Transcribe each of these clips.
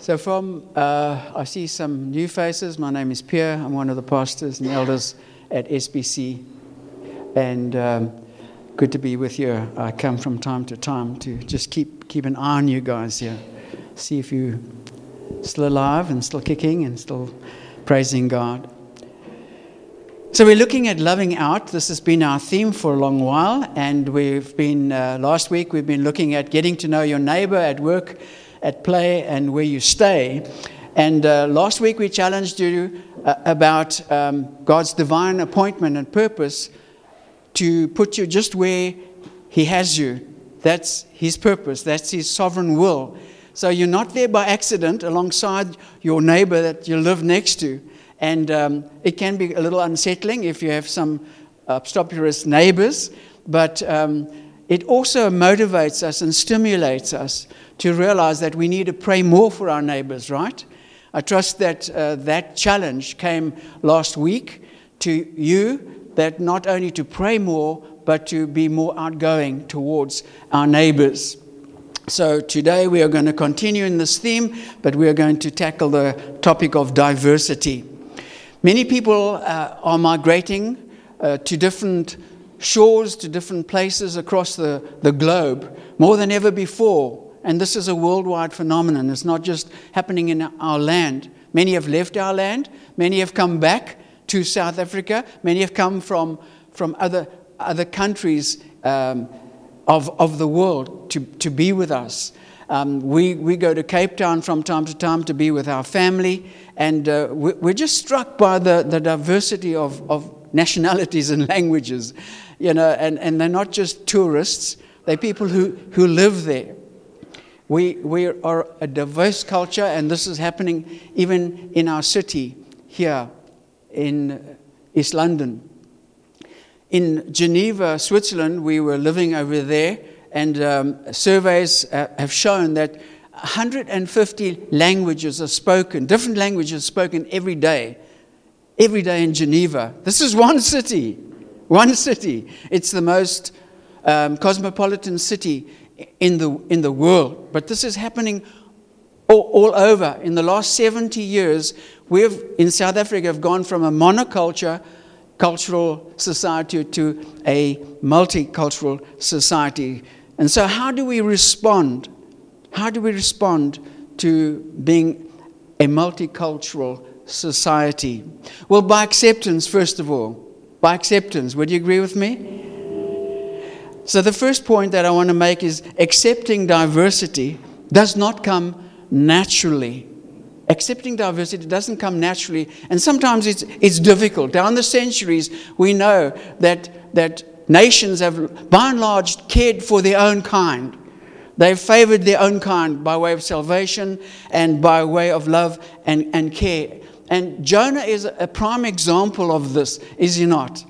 So, from uh, I see some new faces. My name is Pierre. I'm one of the pastors and elders at SBC, and um, good to be with you. I come from time to time to just keep keep an eye on you guys here, see if you still alive and still kicking and still praising God. So we're looking at loving out. This has been our theme for a long while, and we've been uh, last week we've been looking at getting to know your neighbor at work at play and where you stay. And uh, last week we challenged you uh, about um, God's divine appointment and purpose to put you just where He has you. That's His purpose, that's His sovereign will. So you're not there by accident alongside your neighbor that you live next to. And um, it can be a little unsettling if you have some obstreperous neighbors, but um, it also motivates us and stimulates us to realize that we need to pray more for our neighbors, right? I trust that uh, that challenge came last week to you, that not only to pray more, but to be more outgoing towards our neighbors. So today we are going to continue in this theme, but we are going to tackle the topic of diversity. Many people uh, are migrating uh, to different shores, to different places across the, the globe, more than ever before. And this is a worldwide phenomenon. It's not just happening in our land. Many have left our land, many have come back to South Africa, many have come from, from other, other countries um, of, of the world to, to be with us. Um, we, we go to Cape Town from time to time to be with our family, and uh, we're just struck by the, the diversity of, of nationalities and languages. You know, and, and they're not just tourists, they're people who, who live there. We, we are a diverse culture, and this is happening even in our city here in East London. In Geneva, Switzerland, we were living over there, and um, surveys uh, have shown that 150 languages are spoken, different languages spoken every day, every day in Geneva. This is one city, one city. It's the most um, cosmopolitan city in the, in the world. But this is happening all, all over. In the last 70 years, we've, in South Africa, have gone from a monoculture cultural society to a multicultural society. And so, how do we respond? How do we respond to being a multicultural society? Well, by acceptance, first of all. By acceptance. Would you agree with me? So, the first point that I want to make is accepting diversity does not come naturally. Accepting diversity doesn't come naturally, and sometimes it's, it's difficult. Down the centuries, we know that, that nations have, by and large, cared for their own kind. They've favored their own kind by way of salvation and by way of love and, and care. And Jonah is a prime example of this, is he not?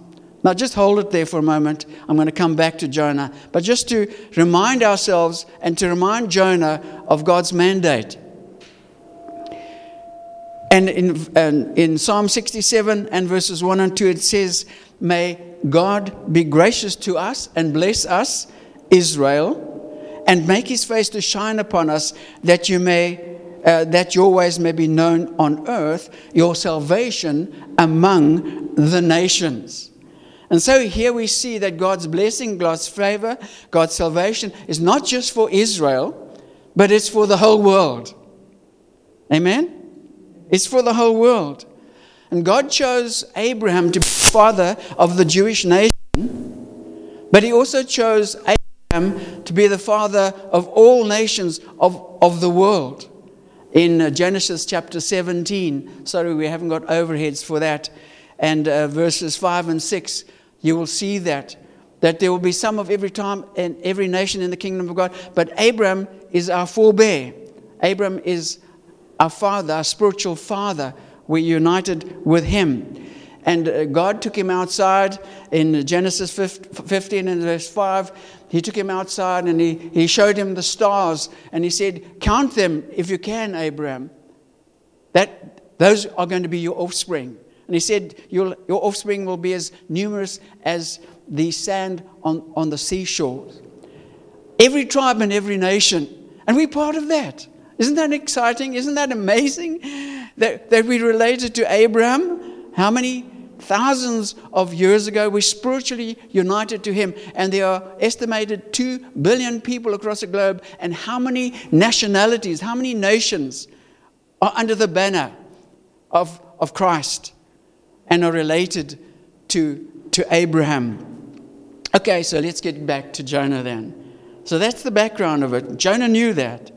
Now, just hold it there for a moment. I'm going to come back to Jonah. But just to remind ourselves and to remind Jonah of God's mandate. And in, and in Psalm 67 and verses 1 and 2, it says, May God be gracious to us and bless us, Israel, and make his face to shine upon us, that you may. Uh, that your ways may be known on earth, your salvation among the nations. And so here we see that God's blessing, God's favor, God's salvation is not just for Israel, but it's for the whole world. Amen? It's for the whole world. And God chose Abraham to be the father of the Jewish nation, but He also chose Abraham to be the father of all nations of, of the world. In Genesis chapter 17, sorry, we haven't got overheads for that, and uh, verses 5 and 6 you will see that. That there will be some of every time and every nation in the kingdom of God. But Abram is our forebear. Abram is our father, our spiritual father. We're united with him. And uh, God took him outside in Genesis 15 and verse 5. He took him outside and he, he showed him the stars. And he said, Count them if you can, Abraham. That, those are going to be your offspring. And he said, Your, your offspring will be as numerous as the sand on, on the seashore. Every tribe and every nation. And we're part of that. Isn't that exciting? Isn't that amazing that, that we related to Abraham? How many thousands of years ago we spiritually united to him? And there are estimated 2 billion people across the globe. And how many nationalities, how many nations are under the banner of, of Christ and are related to, to Abraham? Okay, so let's get back to Jonah then. So that's the background of it. Jonah knew that.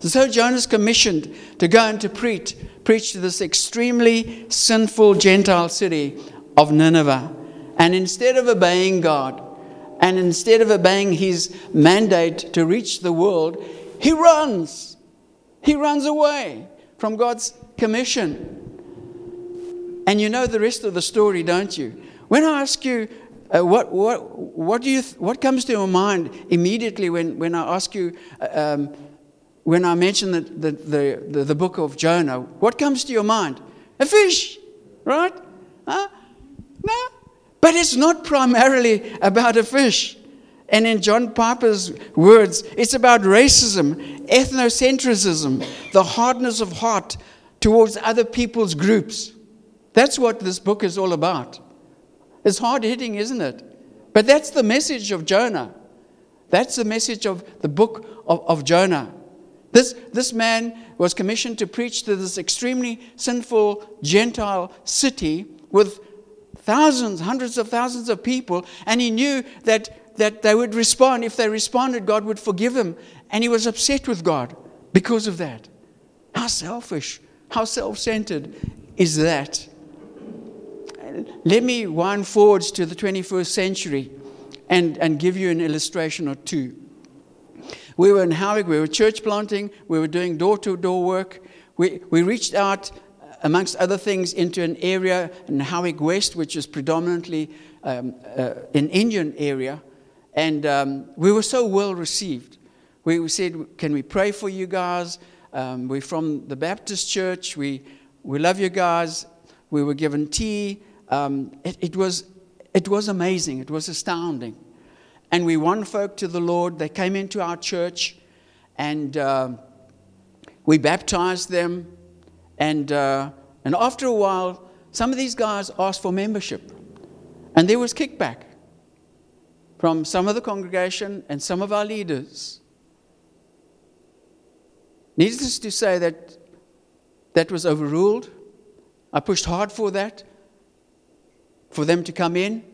So Jonah's commissioned to go and to preach, preach to this extremely sinful Gentile city of Nineveh. And instead of obeying God, and instead of obeying his mandate to reach the world, he runs. He runs away from God's commission. And you know the rest of the story, don't you? When I ask you, uh, what, what, what, do you th- what comes to your mind immediately when, when I ask you, uh, um, when I mention the, the, the, the, the book of Jonah, what comes to your mind? A fish, right? Huh? No. But it's not primarily about a fish. And in John Piper's words, it's about racism, ethnocentrism, the hardness of heart towards other people's groups. That's what this book is all about. It's hard hitting, isn't it? But that's the message of Jonah. That's the message of the book of, of Jonah. This, this man was commissioned to preach to this extremely sinful Gentile city with thousands, hundreds of thousands of people, and he knew that, that they would respond. If they responded, God would forgive them. And he was upset with God because of that. How selfish, how self centered is that? Let me wind forwards to the 21st century and, and give you an illustration or two. We were in Howick, we were church planting, we were doing door to door work. We, we reached out, amongst other things, into an area in Howick West, which is predominantly um, uh, an Indian area. And um, we were so well received. We, we, said, Can we pray for you guys? Um, we're from the Baptist church. We, we love you guys. We were given tea. Um, it, it, was, it was amazing. It was astounding and we won folk to the Lord. They came into our church, and uh, we baptized them. And, uh, and after a while, some of these guys asked for membership, and there was kickback from some of the congregation and some of our leaders. Needless to say that that was overruled. I pushed hard for that, for them to come in.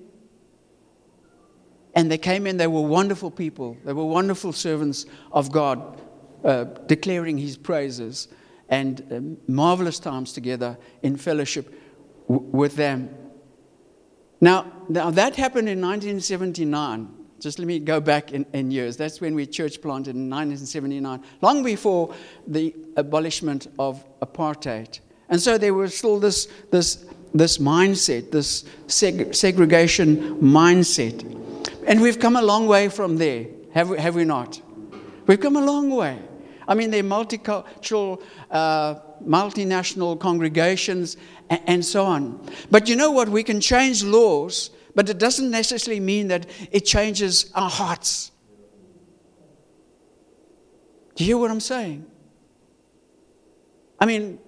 And they came in, they were wonderful people. They were wonderful servants of God, uh, declaring his praises and uh, marvelous times together in fellowship w- with them. Now, now, that happened in 1979. Just let me go back in, in years. That's when we church planted in 1979, long before the abolishment of apartheid. And so there was still this, this, this mindset, this seg- segregation mindset. And we've come a long way from there, have we, have we not? We've come a long way. I mean, they're multicultural, uh, multinational congregations, and, and so on. But you know what? We can change laws, but it doesn't necessarily mean that it changes our hearts. Do you hear what I'm saying? I mean,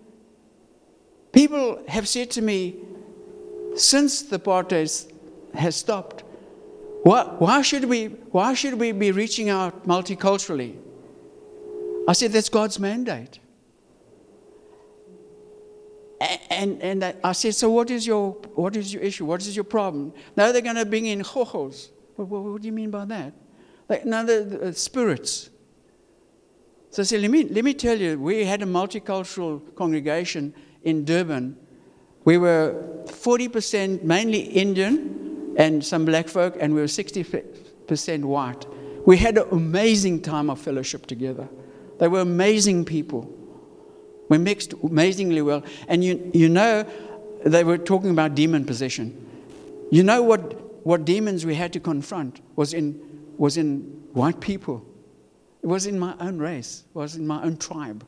people have said to me, since the apartheid has stopped, why, why, should we, why should we be reaching out multiculturally? I said, that's God's mandate. And, and I said, so what is, your, what is your issue? What is your problem? Now they're going to bring in hojos. What, what, what, do you mean by that? Like, now the spirits. So I said, let me, let me tell you, we had a multicultural congregation in Durban. We were 40% mainly Indian, and some black folk, and we were 60% white. We had an amazing time of fellowship together. They were amazing people. We mixed amazingly well. And you, you know, they were talking about demon possession. You know what, what demons we had to confront was in, was in white people. It was in my own race, it was in my own tribe.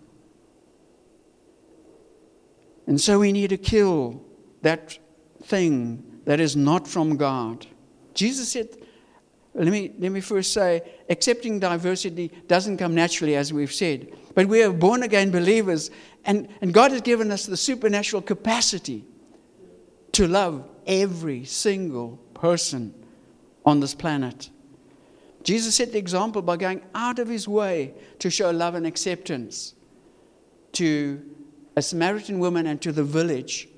And so we need to kill that thing that is not from God. Jesus said, let me, let me first say, accepting diversity doesn't come naturally, as we've said. but we are born again believers, and, and God has given us the supernatural capacity to love every single person on this planet. Jesus set the example by going out of his way to show love and acceptance to a Samaritan woman and to the village.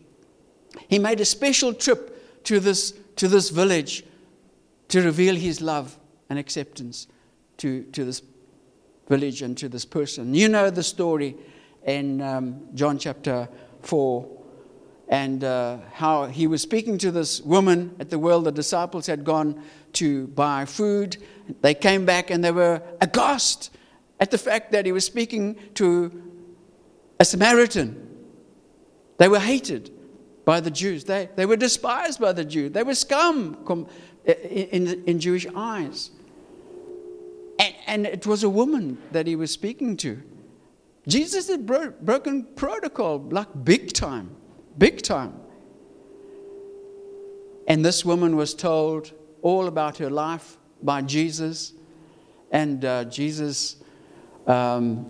He made a special trip to this, to this village to reveal his love and acceptance to, to this village and to this person. You know the story in um, John chapter 4 and uh, how he was speaking to this woman at the well. The disciples had gone to buy food. They came back and they were aghast at the fact that he was speaking to a Samaritan. They were hated by the Jews, they, they were despised by the Jews, they were scum in, in, in Jewish eyes. And, and, it was a woman that he was speaking to. Jesus had bro- broken protocol like big time. Big time. And this woman was told all about her life by Jesus. And uh, Jesus um,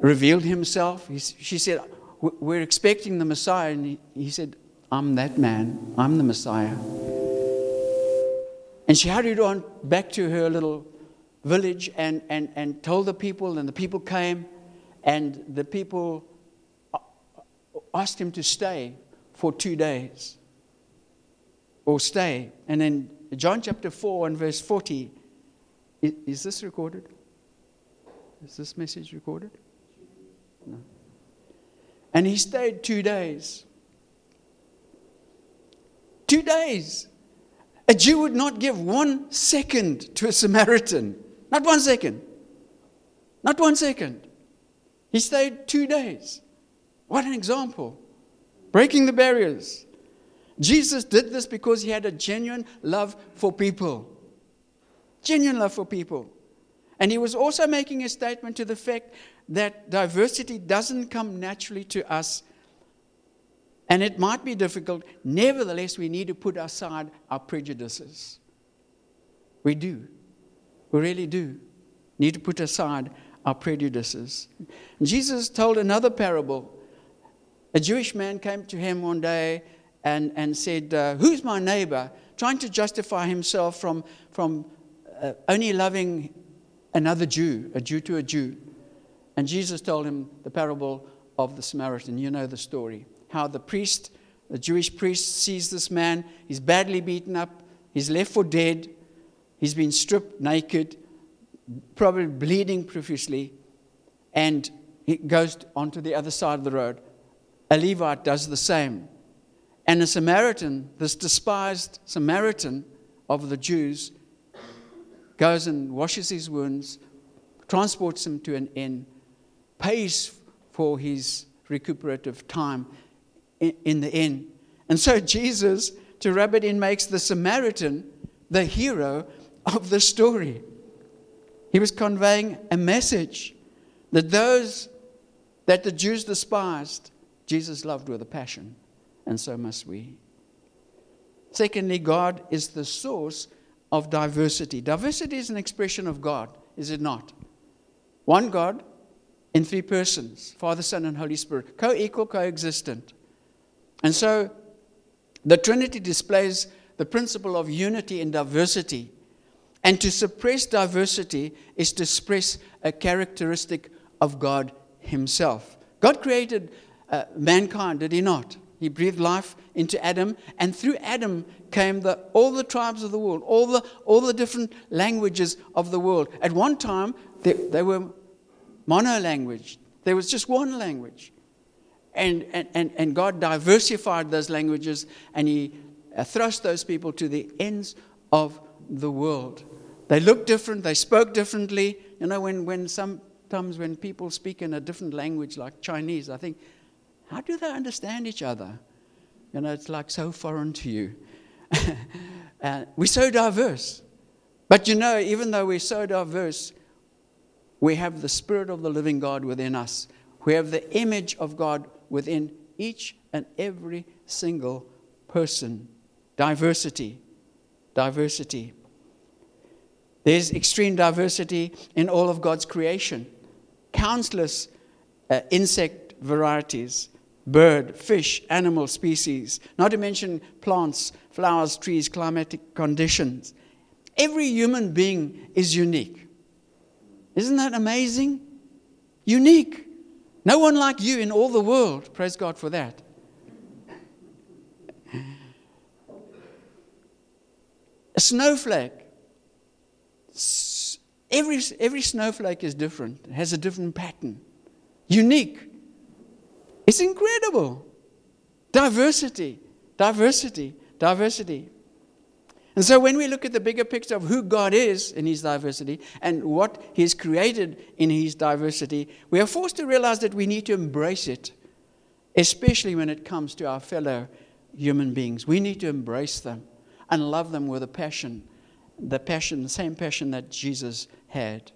revealed himself. He, she said, We're expecting the Messiah. And he, he said, I'm that man. I'm the Messiah. And she hurried on back to her little village and, and, and told the people, and the people came, and the people uh, uh, asked him to stay for two days or stay. And then John chapter 4 and verse 40, is, is this recorded? Is this message recorded? And he stayed two days. Two days. A Jew would not give one second to a Samaritan. Not one second. Not one second. He stayed two days. What an example. Breaking the barriers. Jesus did this because he had a genuine love for people. Genuine love for people. And he was also making a statement to the fact that diversity doesn't come naturally to us. And it might be difficult. Nevertheless, we need to put aside our prejudices. We do. We really do. Need to put aside our prejudices. Jesus told another parable a Jewish man came to him one day and, and said, uh, Who's my neighbor? Trying to justify himself from, from uh, only loving another Jew, a Jew to a Jew. And Jesus told him the parable of the Samaritan. You know the story. How the priest, the Jewish priest, sees this man. He's badly beaten up. He's left for dead. He's been stripped naked, probably bleeding profusely. And he goes onto the other side of the road a Levite does the same. And a Samaritan, this despised Samaritan of the Jews, goes and washes his wounds, transports him to an inn, pays for his recuperative time in, the inn. And so Jesus, to rub it in, makes the Samaritan the hero of the story. He was conveying a message that those that the Jews despised Jesus loved with a passion, and so must we. Secondly, God is the source of diversity. Diversity is an expression of God, is it not? One God in three persons Father, Son, and Holy Spirit, co equal, co existent. And so the Trinity displays the principle of unity in diversity. And to suppress diversity is to suppress a characteristic of God Himself. God created uh, mankind, did he not? He breathed life into Adam, and through Adam came the, all the tribes of the world, all the, all the different languages of the world. At one time, they, they were mono language, there was just one language. And, and, and, and God diversified those languages, and He uh, thrust those people to the ends of the world. They looked different, they spoke differently. You know, when, when sometimes when people speak in a different language like Chinese, I think, how do they understand each other? You know, it's like so foreign to you. and we're so diverse. But you know, even though we're so diverse, we have the Spirit of the living God within us. We have the image of God within each and every single person. Diversity. Diversity. There's extreme diversity in all of God's creation. countless uh, insect varieties, bird, fish, animal species, not to mention plants, flowers, trees, climatic conditions. Every human being is unique. Isn't that amazing? Unique. No one like you in all the world. Praise God for that. A snowflake. Every, every snowflake is different, it has a different pattern. Unique. It's incredible. Diversity, diversity, diversity. And so when we look at the bigger picture of who God is in his diversity and what he's created in his diversity, we are forced to realize that we need to embrace it, especially when it comes to our fellow human beings. We need to embrace them and love them with a passion, the passion, the same passion that Jesus had.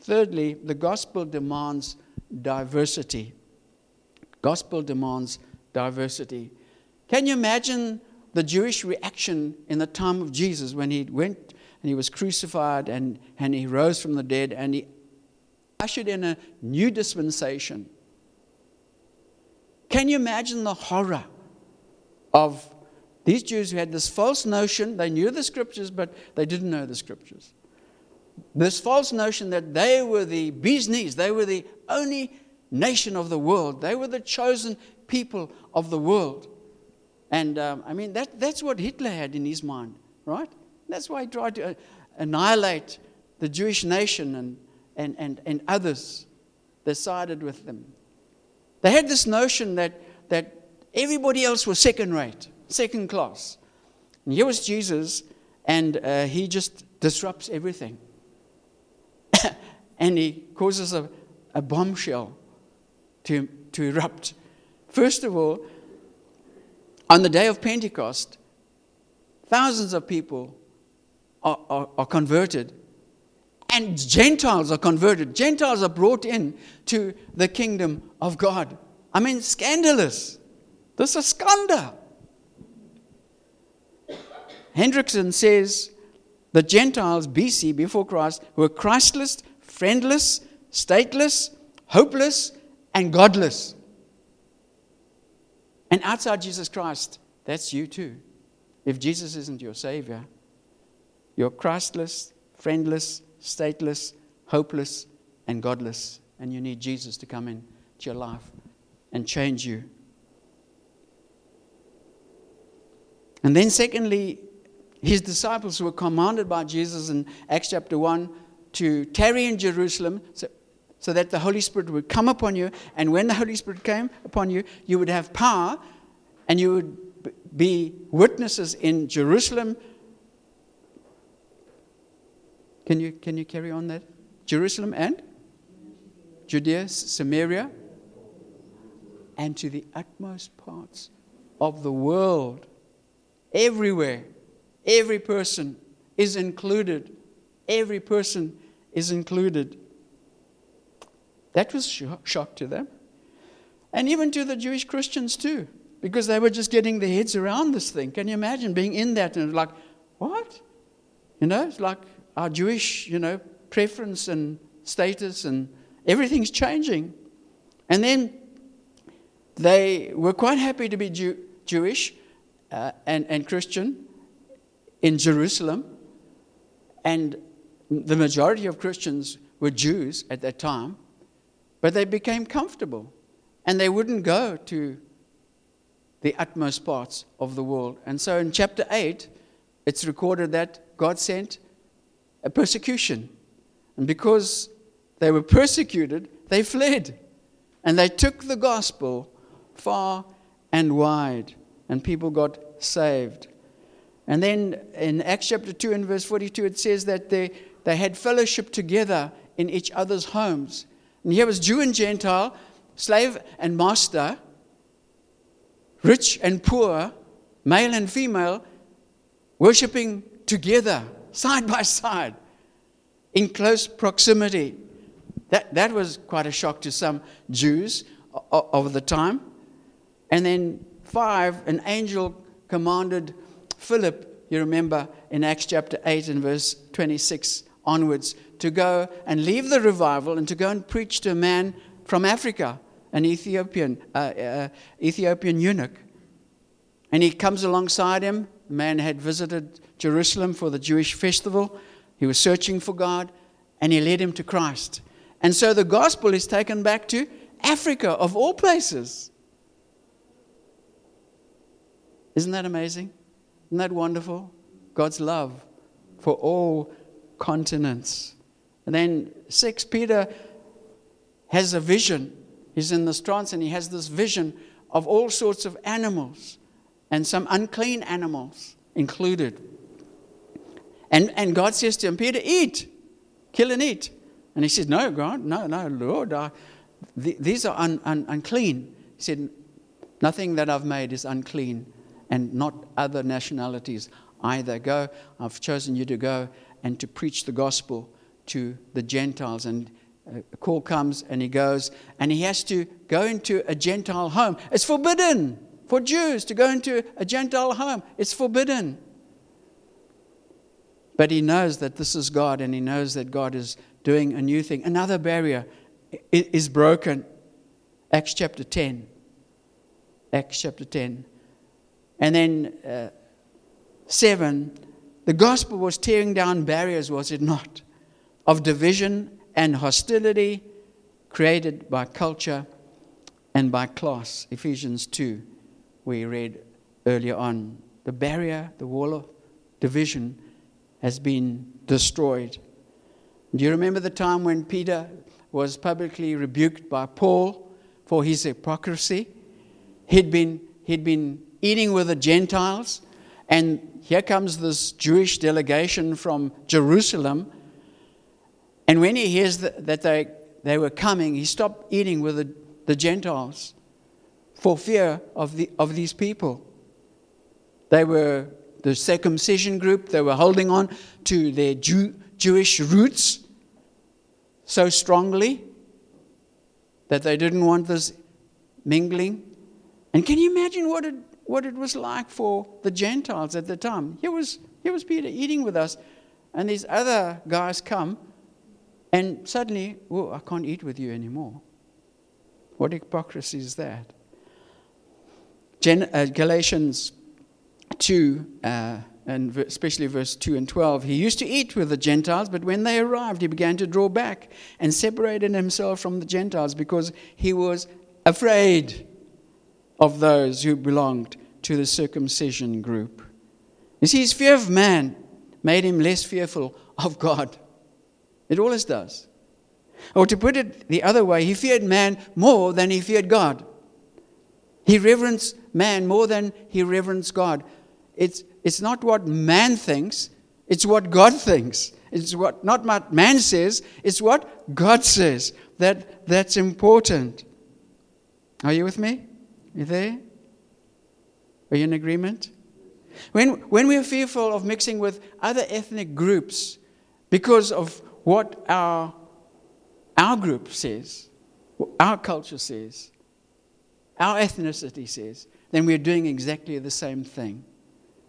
Thirdly, the gospel demands diversity. Gospel demands diversity. Can you imagine the Jewish reaction in the time of Jesus when he went and he was crucified and, and he rose from the dead and he ushered in a new dispensation. Can you imagine the horror of these Jews who had this false notion? They knew the scriptures, but they didn't know the scriptures. This false notion that they were the bee's knees, they were the only nation of the world, they were the chosen people of the world. And um, I mean, that, that's what Hitler had in his mind, right? That's why he tried to uh, annihilate the Jewish nation and, and, and, and others that sided with them. They had this notion that, that everybody else was second rate, second class. And here was Jesus, and uh, he just disrupts everything. and he causes a, a bombshell to, to erupt. First of all, on the day of Pentecost, thousands of people are, are, are, converted, and Gentiles are converted. Gentiles are brought in to the kingdom of God. I mean, scandalous. This is scandal. Hendriksen says the Gentiles BC, before Christ, were Christless, friendless, stateless, hopeless, and godless. And outside Jesus Christ, that's you too. If Jesus isn't your Savior, you're Christless, friendless, stateless, hopeless, and godless. And you need Jesus to come into your life and change you. And then, secondly, his disciples were commanded by Jesus in Acts chapter 1 to tarry in Jerusalem so, so that the Holy Spirit would come upon you. And when the Holy Spirit came upon you, you would have power and you would be witnesses in Jerusalem. Can you, can you carry on that? Jerusalem and Judea, Samaria, and to the utmost parts of the world. Everywhere. Every person is included. Every person is included. That was shock, shock to them. And even to the Jewish Christians, too, because they were just getting their heads around this thing. Can you imagine being in that and like, what? You know, it's like our Jewish, you know, preference and status and everything's changing. And then they were quite happy to be Jew- Jewish uh, and, and Christian in Jerusalem. And the majority of Christians were Jews at that time. But they became comfortable and they wouldn't go to the utmost parts of the world. And so in chapter 8, it's recorded that God sent a persecution. And because they were persecuted, they fled. And they took the gospel far and wide, and people got saved. And then in Acts chapter 2 and verse 42, it says that they, they had fellowship together in each other's homes. And here was Jew and Gentile, slave and master, rich and poor, male and female, worshiping together, side by side, in close proximity. That, that was quite a shock to some Jews of the time. And then, five, an angel commanded Philip, you remember in Acts chapter 8 and verse 26 onwards, to go and leave the revival and to go and preach to a man from Africa, an Ethiopian, uh, uh, Ethiopian eunuch. And he comes alongside him. The man had visited Jerusalem for the Jewish festival. He was searching for God, and he led him to Christ. And so the gospel is taken back to Africa, of all places. Isn't that amazing? Isn't that wonderful? God's love for all continents. And then, six, Peter has a vision. He's in this trance and he has this vision of all sorts of animals and some unclean animals included. And, and God says to him, Peter, eat, kill and eat. And he says, No, God, no, no, Lord, I, th- these are un, un, unclean. He said, Nothing that I've made is unclean, and not other nationalities either. Go, I've chosen you to go and to preach the gospel to the Gentiles. And a call comes, and he goes, and he has to go into a Gentile home. It's forbidden for Jews to go into a Gentile home, it's forbidden. But he knows that this is God, and he knows that God is doing a new thing. Another barrier is broken. Acts chapter 10. Acts chapter 10. And then uh, 7. The gospel was tearing down barriers, was it not? Of division and hostility created by culture and by class. Ephesians 2, we read earlier on. The barrier, the wall of division, has been destroyed. Do you remember the time when Peter was publicly rebuked by Paul for his hypocrisy? He'd been, he'd been eating with the Gentiles, and here comes this Jewish delegation from Jerusalem. And when he hears that, they, they were coming, he stopped eating with the, the Gentiles for fear of, the, of these people. They were the circumcision group, they were holding on to their Jew, Jewish roots so strongly that they didn't want this mingling. And can you imagine what it, what it was like for the Gentiles at the time? Here was, here was Peter eating with us, and these other guys come, and suddenly, oh, I can't eat with you anymore. What hypocrisy is that? Gen- uh, Galatians 2, uh, and especially verse 2 and 12. He used to eat with the Gentiles, but when they arrived, he began to draw back and separated himself from the Gentiles because he was afraid of those who belonged to the circumcision group. You see, his fear of man made him less fearful of God. It always does. Or to put it the other way, he feared man more than he feared God. He reverenced man more than he reverenced God. It's, it's not what man thinks, it's what God thinks. It's what not what man says, it's what God says. That, that's important. Are you with me? You there? Are you in agreement? When, when we are fearful of mixing with other ethnic groups because of what our, our group says, our culture says, our ethnicity says, then we're doing exactly the same thing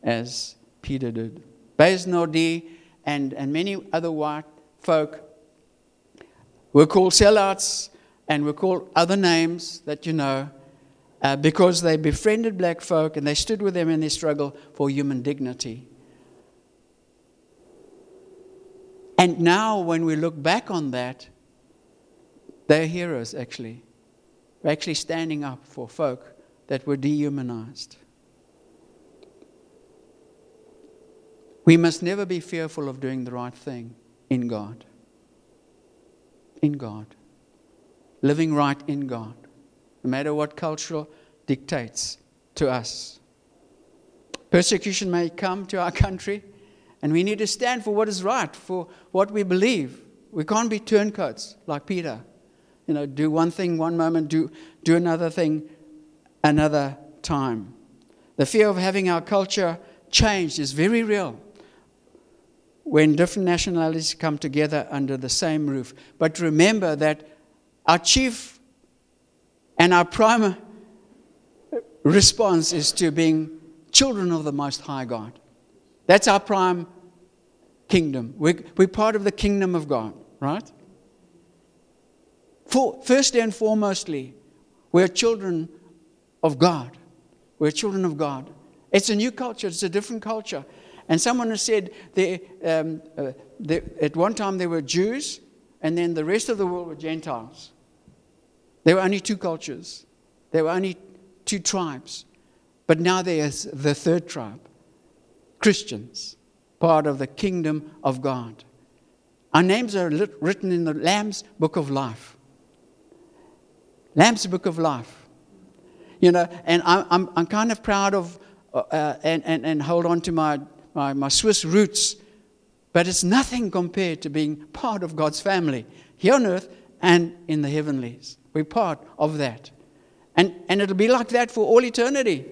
as Peter did. Beyers Naudé and, and many other white folk were called sellouts and were called other names that you know uh, because they befriended black folk and they stood with them in their struggle for human dignity. And now, when we look back on that, they're heroes actually. We're actually standing up for folk that were dehumanized. We must never be fearful of doing the right thing in God. In God. Living right in God. No matter what cultural dictates to us. Persecution may come to our country, and we need to stand for what is right, for what we believe. We can't be turncoats like Peter. You know, do one thing one moment, do, do another thing another time. The fear of having our culture changed is very real when different nationalities come together under the same roof. But remember that our chief and our prime response is to being children of the Most High God. That's our prime kingdom. We're, we're part of the kingdom of God. right? For, firstly and foremostly, we're children of God. We're children of God. It's a new culture, it's a different culture. And someone has said they, um, uh, they, at one time there were Jews, and then the rest of the world were Gentiles. There were only two cultures, there were only two tribes. But now there's the third tribe Christians, part of the kingdom of God. Our names are lit, written in the Lamb's book of life. Lamb's book of life. You know, and I'm, I'm, I'm kind of proud of uh, uh, and, and, and hold on to my, my, my Swiss roots, but it's nothing compared to being part of God's family here on earth and in the heavenlies. We're part of that. And, and it'll be like that for all eternity.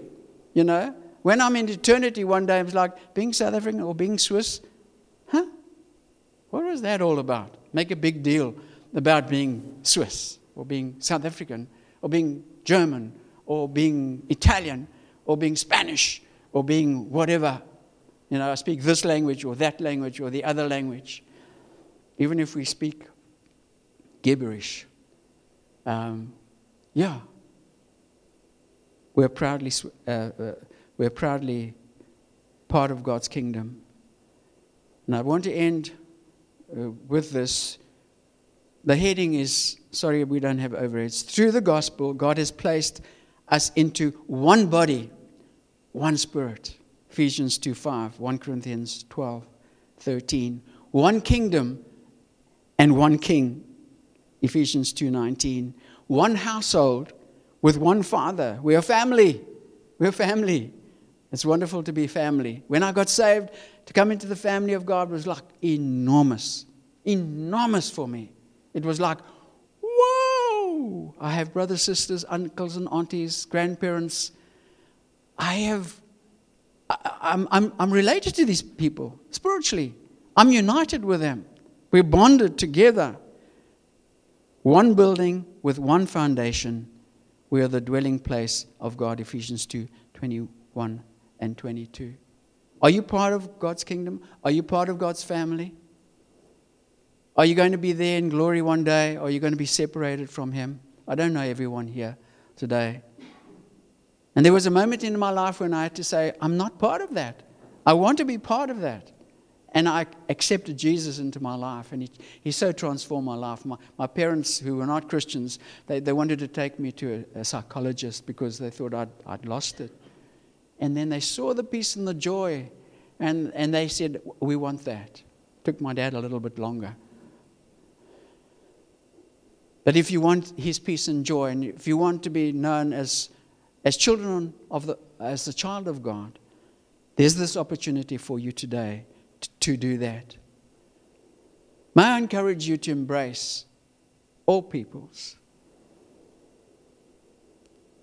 You know, when I'm in eternity one day, it's like being South African or being Swiss. Huh? What was that all about? Make a big deal about being Swiss or being South African or being German or being Italian or being Spanish or being whatever. You know, I speak this language or that language or the other language. Even if we speak gibberish. Um, yeah. We're proudly, uh, uh, we're proudly part of God's kingdom. And I want to end uh, with this. The heading is sorry, we don't have overheads. Through the gospel, God has placed us into one body, one spirit. Ephesians 2 5, 1 Corinthians 12 13. One kingdom and one king. Ephesians 2:19. One household with one father. We are family. We're family. It's wonderful to be family. When I got saved, to come into the family of God was like enormous. Enormous for me. It was like, whoa! I have brothers, sisters, uncles, and aunties, grandparents. I have, I, I'm, I'm, I'm related to these people spiritually. I'm united with them. We're bonded together. One building with one foundation. We are the dwelling place of God. Ephesians 2 21 and 22. Are you part of God's kingdom? Are you part of God's family? Are you going to be there in glory one day? Or are you going to be separated from Him? I don't know everyone here today. And there was a moment in my life when I had to say, I'm not part of that. I want to be part of that. And I accepted Jesus into my life, and he, he so transformed my life. My, my parents, who were not Christians, they, they wanted to take me to a, a psychologist because they thought I'd, I'd lost it. And then they saw the peace and the joy, and, and they said, We want that. Took my dad a little bit longer. But if you want his peace and joy, and if you want to be known as, as children of the, as the child of God, there's this opportunity for you today to, to do that. May I encourage you to embrace all peoples.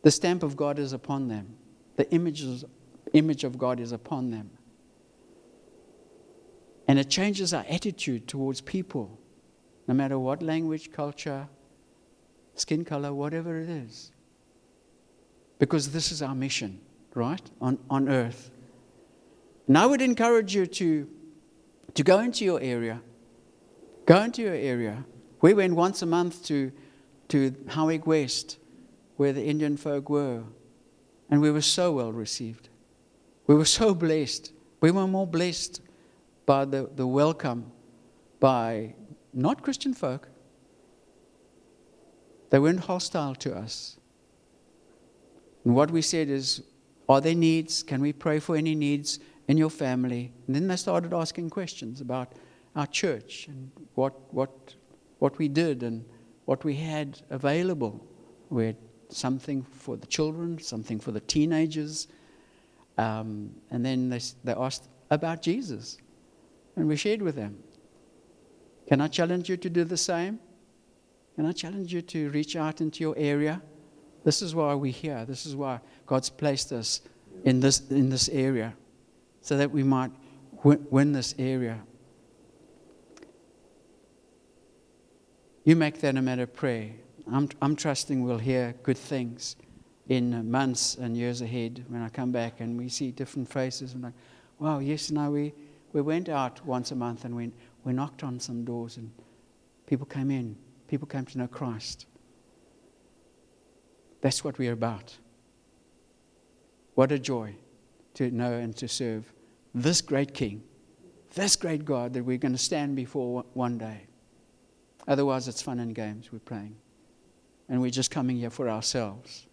The stamp of God is upon them. The images, image of God is upon them. And it changes our attitude towards people, no matter what language, culture, skin color, whatever it is. Because this is our mission, right? On, on earth. And I would encourage you to, to go into your area. Go into your area. We went once a month to, to Howick West, where the Indian folk were. And we were so well received. We were so blessed. We were more blessed by the, the welcome by not Christian folk. They weren't hostile to us. And what we said is, Are there needs? Can we pray for any needs in your family? And then they started asking questions about our church and what, what, what we did and what we had available. We had something for the children, something for the teenagers. Um, and then they, they asked about Jesus. And we shared with them. Can I challenge you to do the same? Can I challenge you to reach out into your area? This is why we're here. This is why God's placed us in this, in this area, so that we might win, win this area. You make that a matter of prayer. I'm, I'm trusting we'll hear good things in months and years ahead when I come back and we see different faces. And like, wow, yes, now we, we went out once a month and we, we knocked on some doors and People came in, people came to know Christ. That's what we're about. What a joy to know and to serve this great King, this great God that we're going to stand before one day. Otherwise, it's fun and games we're playing. And we're just coming here for ourselves,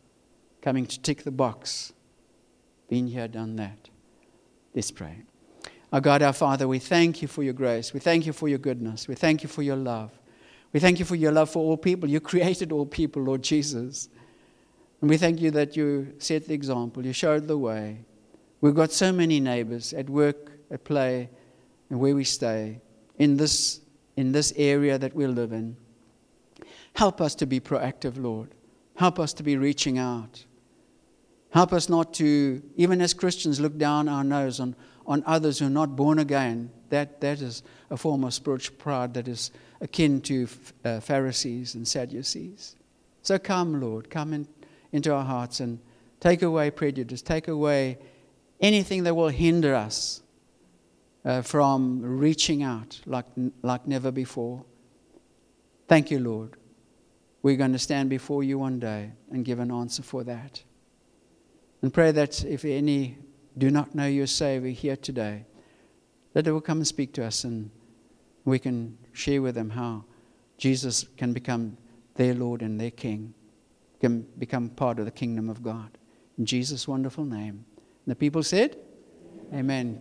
coming to tick the box. Been here, done that. Let's pray. Our God, our Father, we thank you for your grace. We thank you for your goodness. We thank you for your love. We thank you for your love for all people. You created all people, Lord Jesus. And we thank you that you set the example, you showed the way. We've got so many neighbors at work, at play, and where we stay, in this, in this area that we live in. Help us to be proactive, Lord. Help us to be reaching out. Help us not to, even as Christians, look down our nose on, on others who are not born again. That, that is a form of spiritual pride that is akin to uh, Pharisees and Sadducees. So come, Lord, come in, into our hearts and take away prejudice, take away anything that will hinder us uh, from reaching out like, like never before. Thank you, Lord. We're going to stand before you one day and give an answer for that. And pray that if any do not know your Savior here today, that they will come and speak to us and we can share with them how Jesus can become their Lord and their King, can become part of the kingdom of God. In Jesus' wonderful name. And the people said, Amen.